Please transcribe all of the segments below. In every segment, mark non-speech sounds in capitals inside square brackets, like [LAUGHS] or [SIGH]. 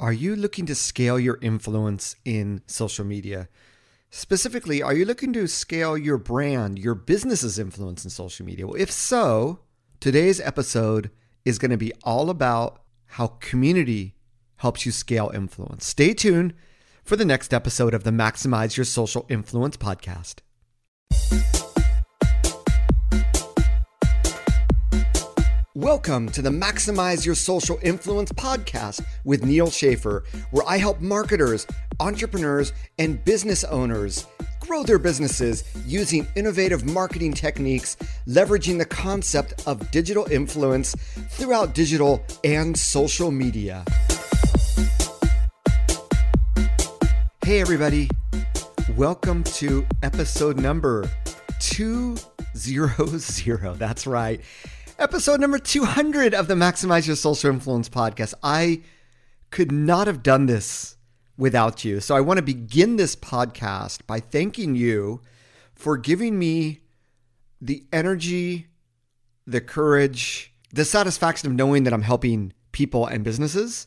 Are you looking to scale your influence in social media? Specifically, are you looking to scale your brand, your business's influence in social media? Well, if so, today's episode is going to be all about how community helps you scale influence. Stay tuned for the next episode of the Maximize Your Social Influence podcast. Welcome to the Maximize Your Social Influence podcast with Neal Schaffer, where I help marketers, entrepreneurs, and business owners grow their businesses using innovative marketing techniques, leveraging the concept of digital influence throughout digital and social media. Hey, everybody. Welcome to episode number 200. [LAUGHS] That's right episode number 200 of the Maximize Your Social Influence podcast. I could not have done this without you. So I want to begin this podcast by thanking you for giving me the energy, the courage, the satisfaction of knowing that I'm helping people and businesses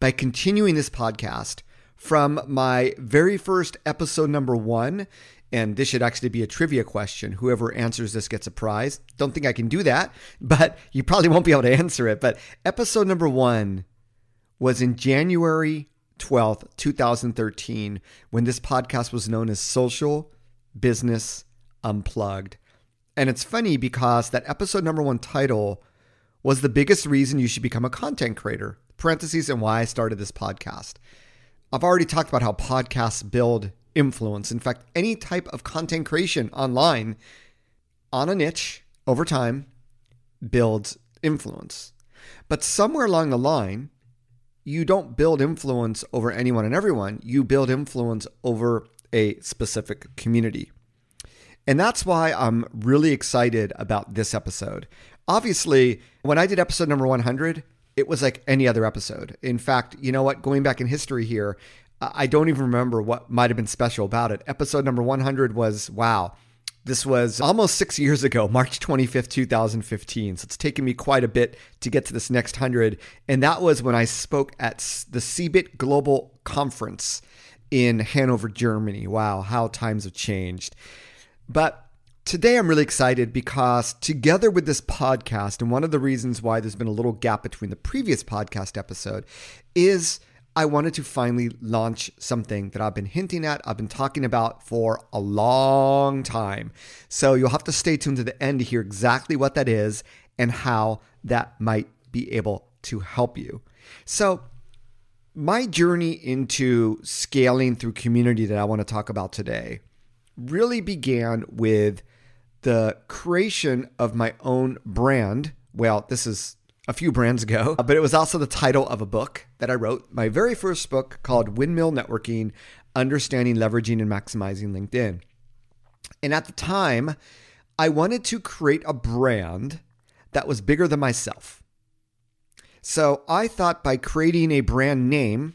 by continuing this podcast from my very first episode number one and this should actually be a trivia question. Whoever answers this gets a prize. Don't think I can do that, [LAUGHS] but you probably won't be able to answer it. But episode number one was in January 12th, 2013, when this podcast was known as Social Business Unplugged. And it's funny because that episode number one title was the biggest reason you should become a content creator. Parentheses and why I started this podcast. I've already talked about how podcasts build influence. In fact, any type of content creation online on a niche over time builds influence. But somewhere along the line, you don't build influence over anyone and everyone, you build influence over a specific community. And that's why I'm really excited about this episode. Obviously, when I did episode number 100, it was like any other episode. In fact, you know what? Going back in history here, I don't even remember what might have been special about it. Episode number 100 was wow. This was almost six years ago, [LAUGHS] March 25th, 2015. So it's taken me quite a bit to get to this next 100. And that was when I spoke at the CeBIT Global Conference in Hanover, Germany. Wow, how times have changed. But today I'm really excited because together with this podcast, and one of the reasons why there's been a little gap between the previous podcast episode is I wanted to finally launch something that I've been hinting at, I've been talking about for a long time. So you'll have to stay tuned to the end to hear exactly what that is and how that might be able to help you. So, my journey into scaling through community that I want to talk about today really began with the creation of my own brand. Well, this is a few brands ago, [LAUGHS] but it was also the title of a book that I wrote, my very first book called Windmill Networking Understanding, Leveraging, and Maximizing LinkedIn. And at the time, I wanted to create a brand that was bigger than myself. So I thought by creating a brand name,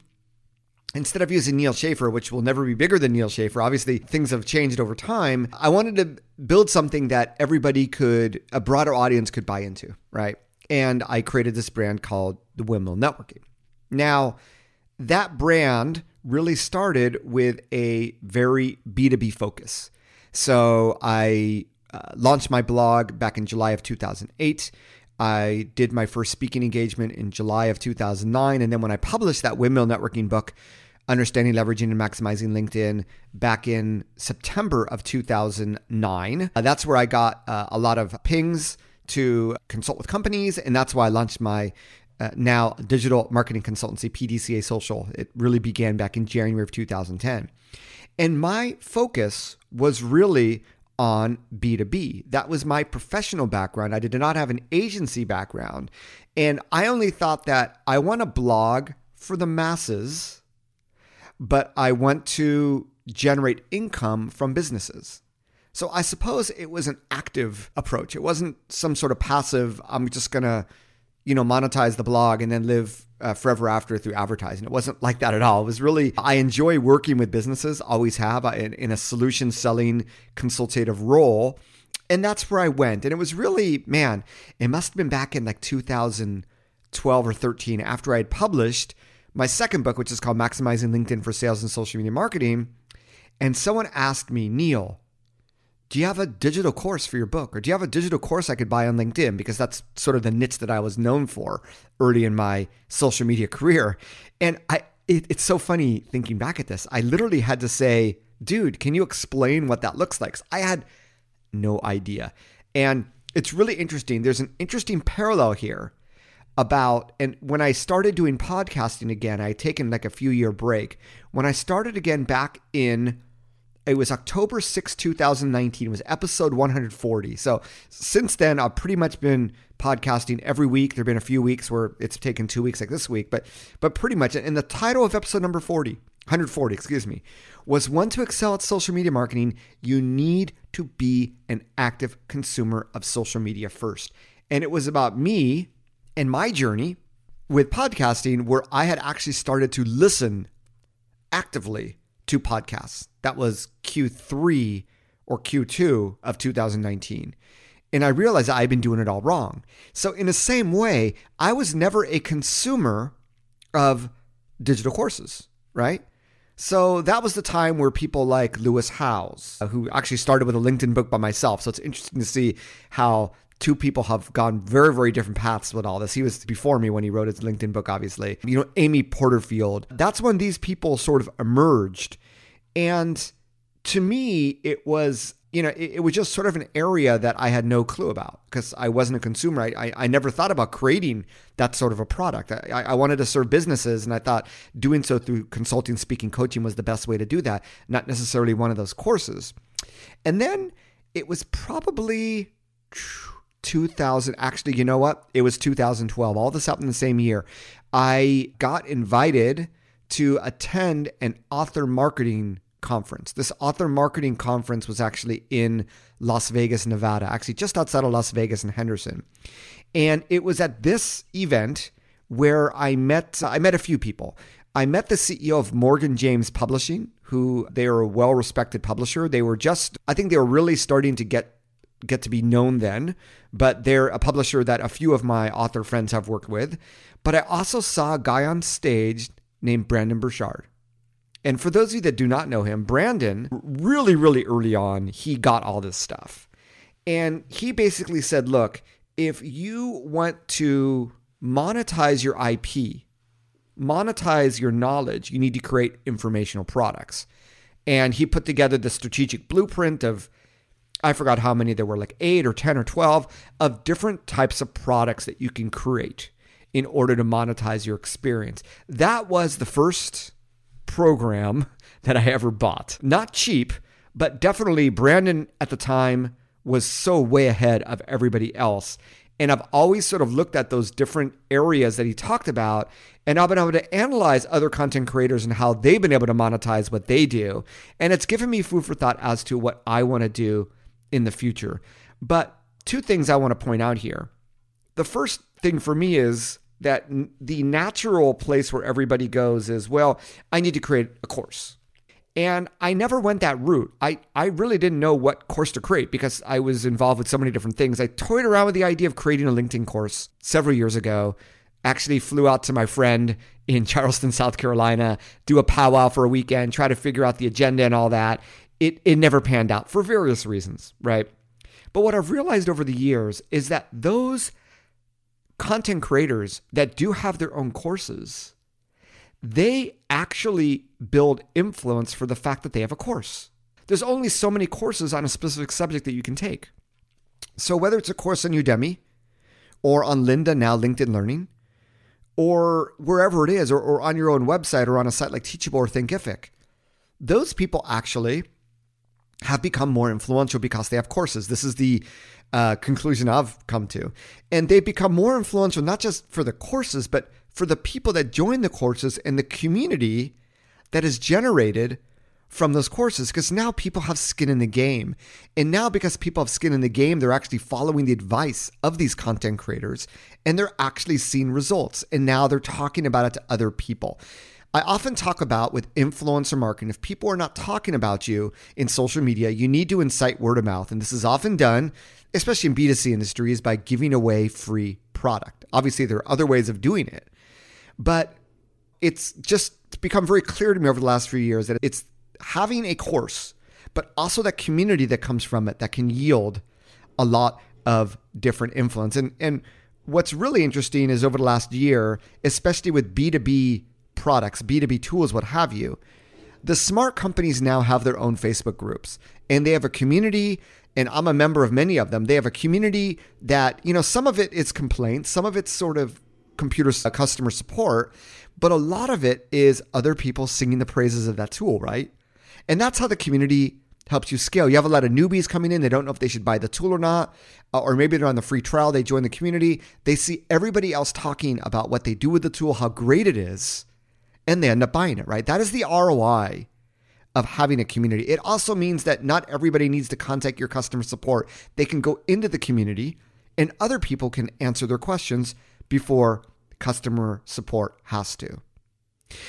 instead of using Neal Schaffer, which will never be bigger than Neal Schaffer, obviously things have changed over time. I wanted to build something that everybody could, a broader audience could buy into, right? And I created this brand called the Windmill Networking. Now, that brand really started with a very B2B focus. So I uh, launched my blog back in July of 2008. I did my first speaking engagement in July of 2009. And then when I published that Windmill Networking book, Understanding, Leveraging, and Maximizing LinkedIn back in September of 2009, uh, that's where I got uh, a lot of pings to consult with companies. And that's why I launched my uh, now digital marketing consultancy, PDCA Social. It really began back in January of 2010. And my focus was really on B2B. That was my professional background. I did not have an agency background. And I only thought that I want to blog for the masses, but I want to generate income from businesses. So I suppose it was an active approach. It wasn't some sort of passive, I'm just going to, you know, monetize the blog and then live uh, forever after through advertising. It wasn't like that at all. It was really, I enjoy working with businesses, always have, in, in a solution selling consultative role. And that's where I went. And it was really, man, it must have been back in like 2012 or 13 after I had published my second book, which is called Maximizing LinkedIn for Sales and Social Media Marketing. And someone asked me, Neal, do you have a digital course for your book? Or do you have a digital course I could buy on LinkedIn? Because that's sort of the niche that I was known for early in my social media career. And I, it, it's so funny thinking back at this. I literally had to say, dude, can you explain what that looks like? I had no idea. And it's really interesting. There's an interesting parallel here about and when I started doing podcasting again, I had taken like a few year break. When I started again back in it was October 6, 2019. It was episode 140. So since then, I've pretty much been podcasting every week. There have been a few weeks where it's taken two weeks, like this week, but but pretty much. And the title of episode number 40, 140, excuse me, was one to excel at social media marketing. You need to be an active consumer of social media first. And it was about me and my journey with podcasting, where I had actually started to listen actively to podcasts. That was Q3 or Q2 of 2019. And I realized I had been doing it all wrong. So, in the same way, I was never a consumer of digital courses, right? So that was the time where people like Lewis Howes, who actually started with a LinkedIn book by myself. So it's interesting to see how two people have gone very, very different paths with all this. He was before me when he wrote his LinkedIn book, obviously. You know, Amy Porterfield. That's when these people sort of emerged. And to me, it was, you know, it, it was just sort of an area that I had no clue about because I wasn't a consumer. I, I, I, never thought about creating that sort of a product. I, I wanted to serve businesses, and I thought doing so through consulting, speaking, coaching was the best way to do that, not necessarily one of those courses. And then it was probably 2000. Actually, you know what? It was 2012. All this happened in the same year. I got invited to attend an author marketing conference. This author marketing conference was actually in Las Vegas, Nevada, actually just outside of Las Vegas in Henderson. And it was at this event where I met uh, I met a few people. I met the CEO of Morgan James Publishing, who they are a well-respected publisher. They were just I think they were really starting to get get to be known then, but they're a publisher that a few of my author friends have worked with. But I also saw a guy on stage named Brendon Burchard. And for those of you that do not know him, Brendon, really, really early on, he got all this stuff. And he basically said, look, if you want to monetize your IP, monetize your knowledge, you need to create informational products. And he put together the strategic blueprint of I forgot how many there were, like eight or 10 or 12 of different types of products that you can create in order to monetize your experience. That was the first program [LAUGHS] that I ever bought. Not cheap, but definitely Brendon at the time was so way ahead of everybody else. And I've always sort of looked at those different areas that he talked about, and I've been able to analyze other content creators and how they've been able to monetize what they do. And it's given me food for thought as to what I want to do in the future. But two things I want to point out here. The first thing for me is that the natural place where everybody goes is, well, I need to create a course. And I never went that route. I, I really didn't know what course to create because I was involved with so many different things. I toyed around with the idea of creating a LinkedIn course several years ago. Actually, flew out to my friend in [LAUGHS] Charleston, South Carolina, do a powwow for a weekend, try to figure out the agenda and all that it, it never panned out for various reasons, right? But what I've realized over the years is that those content creators that do have their own courses, they actually build influence for the fact that they have a course. There's only so many courses on a specific subject that you can take. So whether it's a course on Udemy or on Lynda, now LinkedIn Learning, or wherever it is, or, or on your own website or on a site like Teachable or Thinkific, those people actually have become more influential because they have courses. This is the uh, conclusion I've come to. And they've become more influential, not just for the courses, but for the people that join the courses and the community that is generated from those courses because now people have skin in the game. And now, because people have skin in the game, they're actually following the advice of these content creators and they're actually seeing results. And now they're talking about it to other people. I often talk about with influencer marketing, if people are not talking about you in social media, you need to incite word of mouth. And this is often done, especially in B2C industries, by giving away free product. Obviously, there are other ways of doing it. But it's just become very clear to me over the last few years that it's having a course, but also that community that comes from it that can yield a lot of different influence. And and what's really interesting is over the last year, especially with B2B products, B2B tools, what have you, the smart companies now have their own Facebook groups and they have a community and I'm a member of many of them. They have a community that, you know, some of it is complaints, some of it's sort of computer customer support, but a lot of it is other people singing the praises of that tool, right? And that's how the community helps you scale. You have a lot of newbies coming in, they don't know if they should buy the tool or not, uh, or maybe they're on the free trial, they join the community, they see everybody else talking about what they do with the tool, how great it is, and they end up buying it, right? That is the ROI of having a community. It also means that not everybody needs to contact your customer support. They can go into the community and other people can answer their questions before customer support has to.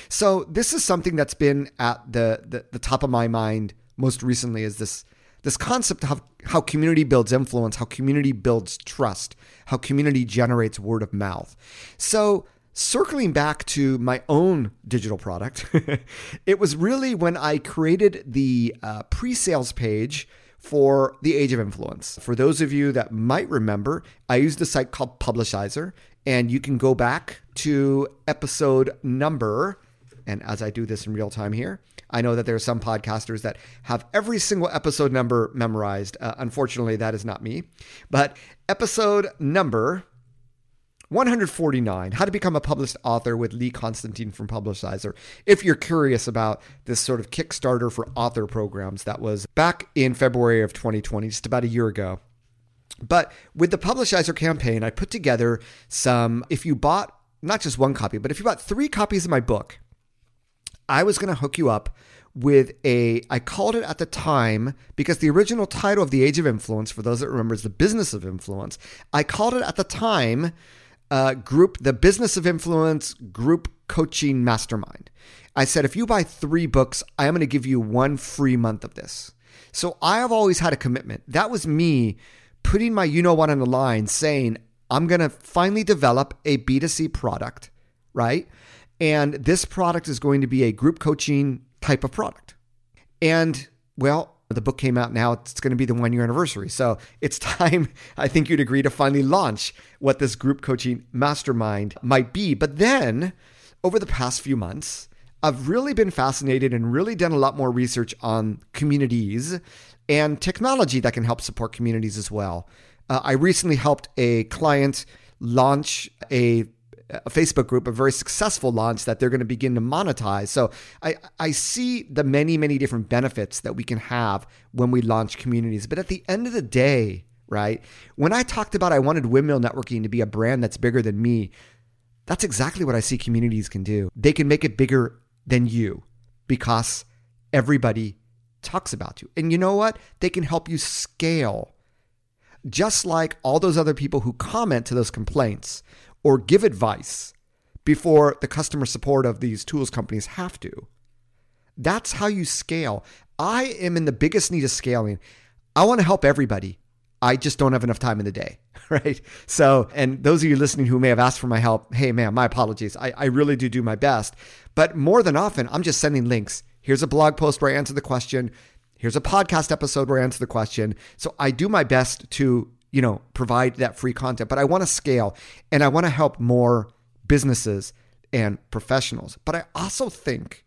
So this is something that's been at the, the, the top of my mind most recently is this this concept of how community builds influence, how community builds trust, how community generates word of mouth. So circling back to my own digital product, [LAUGHS] it was really when I created the uh, pre-sales page for the Age of Influence. For those of you that might remember, I used a site called Publishizer, and you can go back to episode number. And as I do this in real time here, I know that there are some podcasters that have every single episode number memorized. Uh, unfortunately, that is not me. But episode number 149 How to Become a Published Author with Lee Constantine from Publishizer. If you're curious about this sort of Kickstarter for author programs, that was back in February of 2020, just about a year ago. But with the Publishizer campaign, I put together some, if you bought not just one copy, but if you bought three copies of my book, I was going to hook you up with a, I called it at the time, because the original title of The Age of Influence, for those that remember, is The Business of Influence. I called it at the time, uh, group, the Business of Influence Group Coaching Mastermind. I said, if you buy three books, I am going to give you one free month of this. So I have always had a commitment. That was me putting my you know what on the line saying, I'm going to finally develop a B2C product, right? And this product is going to be a group coaching type of product. And well, the book came out now, it's going to be the one year anniversary. So it's [LAUGHS] time, I think you'd agree, to finally launch what this group coaching mastermind might be. But then over the past few months, I've really been fascinated and really done a lot more research on communities and technology that can help support communities as well. Uh, I recently helped a client launch a, a, Facebook group, a very successful launch that they're going to begin to monetize. So I, I see the many, many different benefits that we can have when we launch communities. But at the end of the day, right, when I talked about I wanted Windmill Networking to be a brand that's bigger than me, that's exactly what I see communities can do. They can make it bigger than you because everybody talks about you. And you know what? They can help you scale. Just like all those other people who comment to those complaints or give advice before the customer support of these tools companies have to. That's how you scale. I am in the biggest need of scaling. I want to help everybody. I just don't have enough time in the day, [LAUGHS] right? So, and those of you listening who may have asked for my help, hey, man, my apologies. I, I really do do my best. But more than often, I'm just sending links. Here's a blog post where I answer the question. Here's a podcast episode where I answer the question. So I do my best to, you know, provide that free content, but I want to scale and I want to help more businesses and professionals. But I also think,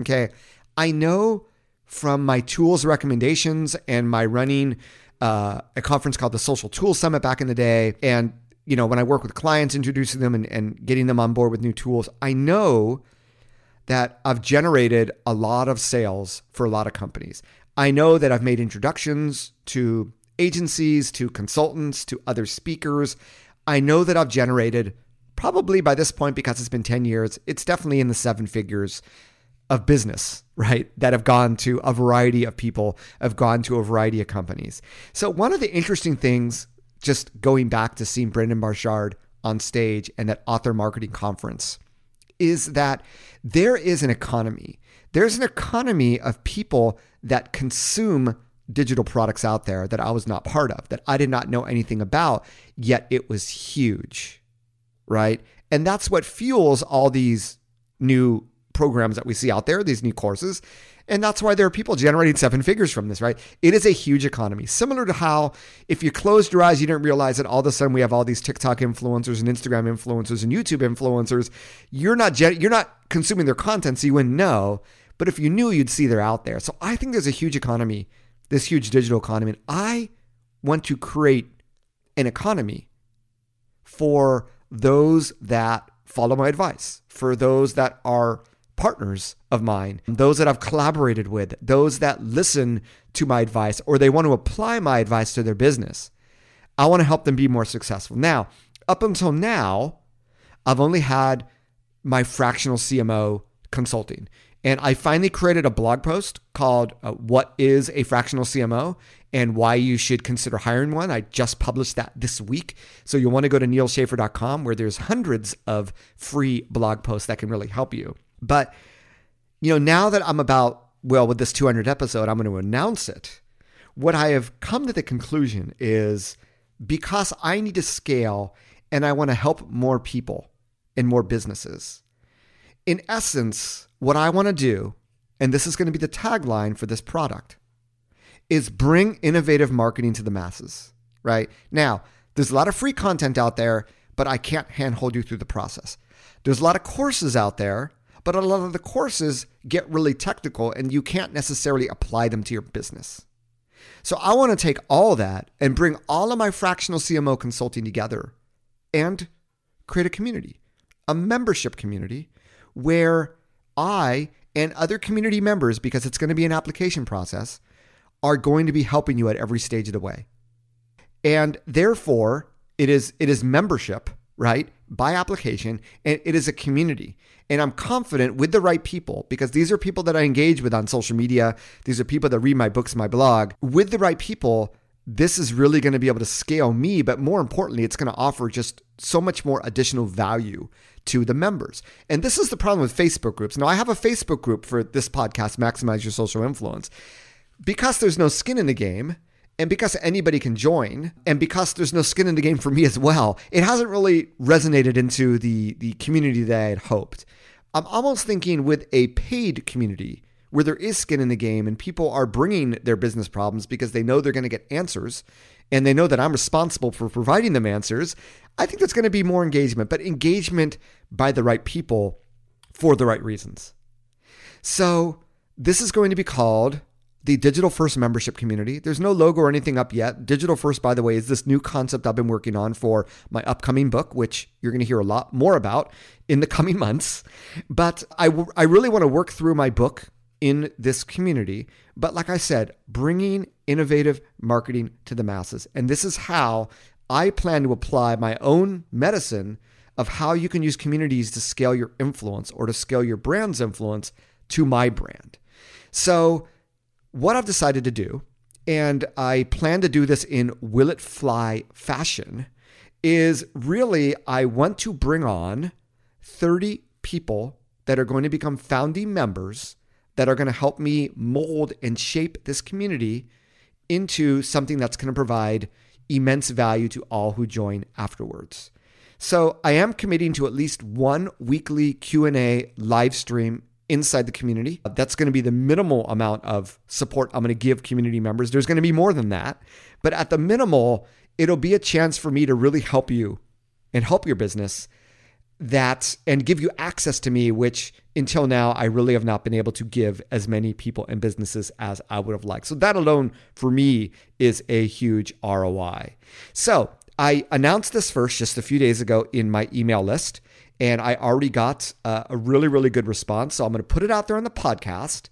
okay, I know from my tools recommendations and my running uh, a conference called the Social Tools Summit back in the day, and you know when I work with clients, introducing them and, and getting them on board with new tools, I know that I've generated a lot of sales for a lot of companies. I know that I've made introductions to agencies, to consultants, to other speakers. I know that I've generated probably by this point, because it's been 10 years, it's definitely in the seven figures of business, [LAUGHS] right? That have gone to a variety of people, have gone to a variety of companies. So, one of the interesting things, just going back to seeing Brendon Burchard on stage and that author marketing conference, is that there is an economy. There's an economy of people that consume digital products out there that I was not part of, that I did not know anything about, yet it was huge, right? And that's what fuels all these new programs that we see out there, these new courses. And that's why there are people generating seven figures from this, right? It is a huge economy. Similar to how if you closed your eyes, you didn't realize that all of a sudden we have all these TikTok influencers and Instagram influencers and YouTube influencers. You're not you're not consuming their content, so you wouldn't know. But if you knew, you'd see they're out there. So I think there's a huge economy, this huge digital economy. And I want to create an economy for those that follow my advice, for those that are partners of mine, those that I've collaborated with, those that listen to my advice or they want to apply my advice to their business. I want to help them be more successful. Now, up until now, I've only had my fractional CMO consulting. And I finally created a blog post called uh, What is a Fractional CMO and Why You Should Consider Hiring One. I just published that this week. So you'll want to go to nealschaffer.com where there's hundreds of free blog posts that can really help you. But, you know, now that I'm about, well, with this 200 episode, I'm going to announce it. What I have come to the conclusion is because I need to scale and I want to help more people and more businesses. In essence, what I want to do, and this is going to be the tagline for this product, is bring innovative marketing to the masses, right? Now, there's a lot of free content out there, but I can't handhold you through the process. There's a lot of courses out there, but a lot of the courses get really technical and you can't necessarily apply them to your business. So I want to take all that and bring all of my fractional CMO consulting together and create a community, a membership community where I and other community members, because it's going to be an application process, are going to be helping you at every stage of the way. And therefore, it is it is membership, right? By application, and it is a community. And I'm confident with the right people because these are people that I engage with on social media. These are people that read my books, my blog. With the right people, this is really going to be able to scale me, but more importantly, it's going to offer just so much more additional value to the members. And this is the problem with Facebook groups. Now, I have a Facebook group for this podcast, Maximize Your Social Influence. Because there's no skin in the game, and because anybody can join, and because there's no skin in the game for me as well, it hasn't really resonated into the, the community that I had hoped. I'm almost thinking with a paid community where there is skin in the game and people are bringing their business problems because they know they're going to get answers and they know that I'm responsible for providing them answers. I think there's going to be more engagement, but engagement by the right people for the right reasons. So, this is going to be called the Digital First membership community. There's no logo or anything up yet. Digital First, by the way, is this new concept I've been working on for my upcoming book, which you're going to hear a lot more about in the [LAUGHS] coming months. But I, w- I really want to work through my book in this community. But like I said, bringing innovative marketing to the masses. And this is how I plan to apply my own medicine of how you can use communities to scale your influence or to scale your brand's influence to my brand. So, what I've decided to do, and I plan to do this in Will It Fly fashion, is really I want to bring on 30 people that are going to become founding members that are going to help me mold and shape this community into something that's going to provide immense value to all who join afterwards. So I am committing to at least one weekly Q&A live stream inside the community. Uh, that's going to be the minimal amount of support I'm going to give community members. There's going to be more than that, but at the minimal, it'll be a chance for me to really help you and help your business that and give you access to me which until now I really have not been able to give as many people and businesses as I would have liked. So that alone for me is a huge ROI. So, I announced this first just a few days ago in my email list and I already got uh, a really, really good response. So I'm going to put it out there on the podcast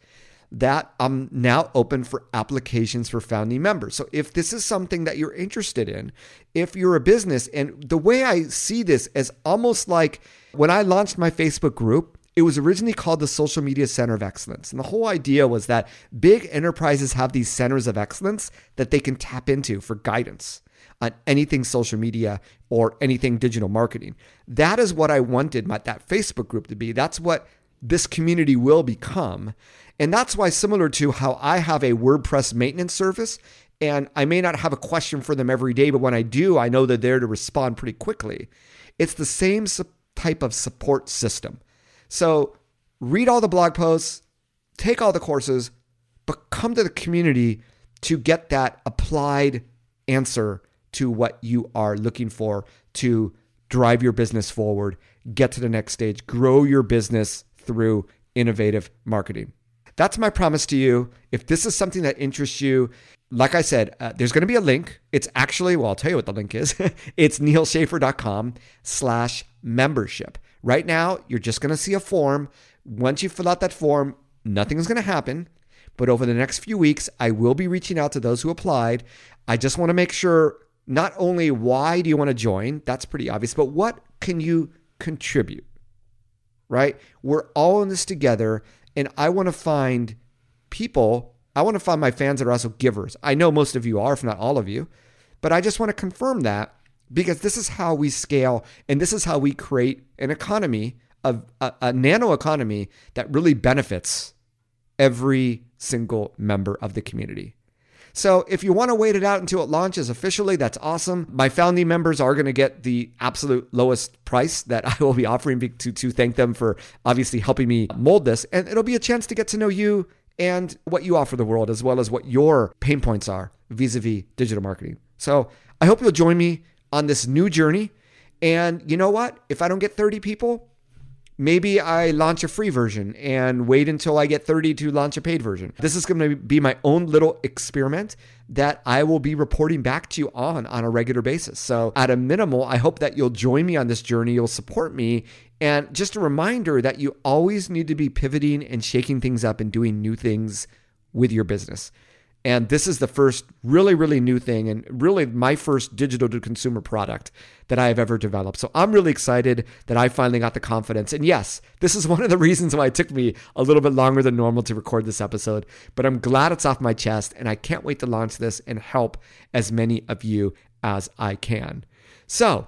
that I'm now open for applications for founding members. So if this is something that you're interested in, if you're a business, and the way I see this is almost like when I launched my Facebook group, it was originally called the Social Media Center of Excellence. And the whole idea was that big enterprises have these centers of excellence that they can tap into for guidance on anything social media or anything digital marketing. That is what I wanted my, that Facebook group to be. That's what this community will become. And that's why, similar to how I have a WordPress maintenance service, and I may not have a question for them every day, but when I do, I know they're there to respond pretty quickly. It's the same type of support system. So read all the blog posts, take all the courses, but come to the community to get that applied answer to what you are looking for to drive your business forward, get to the next stage, grow your business through innovative marketing. That's my promise to you. If this is something that interests you, like I said, uh, there's going to be a link. It's actually, well, I'll tell you what the link is. [LAUGHS] it's nealschaffer.com slash membership. Right now, you're just going to see a form. Once you fill out that form, nothing's going to happen. But over the next few weeks, I will be reaching out to those who applied. I just want to make sure not only why do you want to join, that's pretty obvious, but what can you contribute? Right? We're all in this together, and I want to find people, I want to find my fans that are also givers. I know most of you are, if not all of you, but I just want to confirm that because this is how we scale and this is how we create an economy of a, a nano economy that really benefits every single member of the community. So if you want to wait it out until it launches officially, that's awesome. My founding members are going to get the absolute lowest price that [LAUGHS] I will be offering to, to thank them for obviously helping me mold this. And it'll be a chance to get to know you and what you offer the world, as well as what your pain points are vis a vis digital marketing. So I hope you'll join me on this new journey. And you know what? If I don't get 30 people, Maybe I launch a free version and wait until I get 30 to launch a paid version. This is going to be my own little experiment that I will be reporting back to you on on a regular basis. So, at a minimal, I hope that you'll join me on this journey, you'll support me, and just a reminder that you always need to be pivoting and shaking things up and doing new things with your business. And this is the first really, really new thing and really my first digital to consumer product that I have ever developed. So I'm really excited that I finally got the confidence. And yes, this is [LAUGHS] one of the reasons why it took me a little bit longer than normal to record this episode, but I'm glad it's off my chest and I can't wait to launch this and help as many of you as I can. So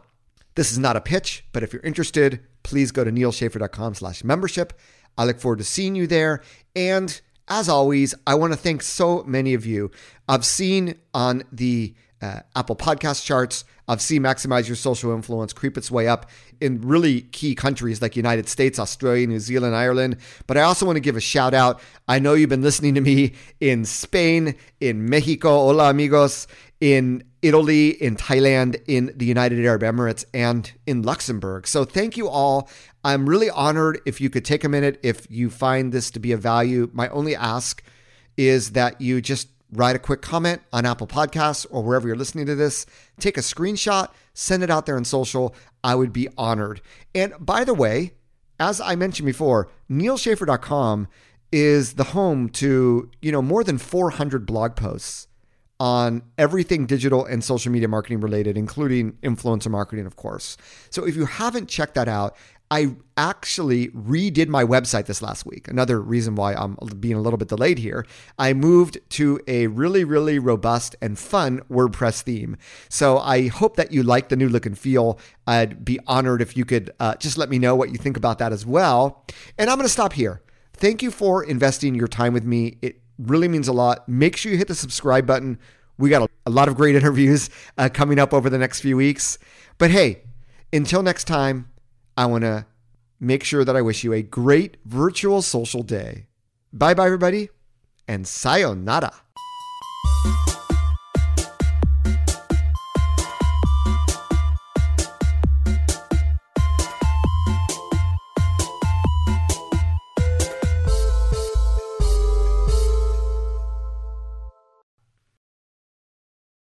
this is not a pitch, but if you're interested, please go to nealschaffer.com slash membership. I look forward to seeing you there. And as always, I want to thank so many of you. I've seen on the uh, Apple Podcast charts, I've seen Maximize Your Social Influence creep its way up in really key countries like United States, Australia, New Zealand, Ireland. But I also want to give a shout out. I know you've been listening to me in Spain, in Mexico, hola amigos, in Italy, in Thailand, in the United Arab Emirates, and in Luxembourg. So thank you all. I'm really honored if you could take a minute if you find this to be of value. My only ask is that you just write a quick comment on Apple Podcasts or wherever you're listening to this. Take a screenshot, send it out there on social. I would be honored. And by the way, as I mentioned before, nealschaffer.com is the home to, you know, more than 400 blog posts on everything digital and social media marketing related, including influencer marketing, of course. So if you haven't checked that out, I actually redid my website this last week. Another reason why I'm being a little bit delayed here. I moved to a really, really robust and fun WordPress theme. So I hope that you like the new look and feel. I'd be honored if you could uh, just let me know what you think about that as well. And I'm going to stop here. Thank you for investing your time with me. It really means a lot. Make sure you hit the subscribe button. We got a, a lot of great [LAUGHS] interviews uh, coming up over the next few weeks. But hey, until next time, I want to make sure that I wish you a great virtual social day. Bye bye, everybody, and sayonara.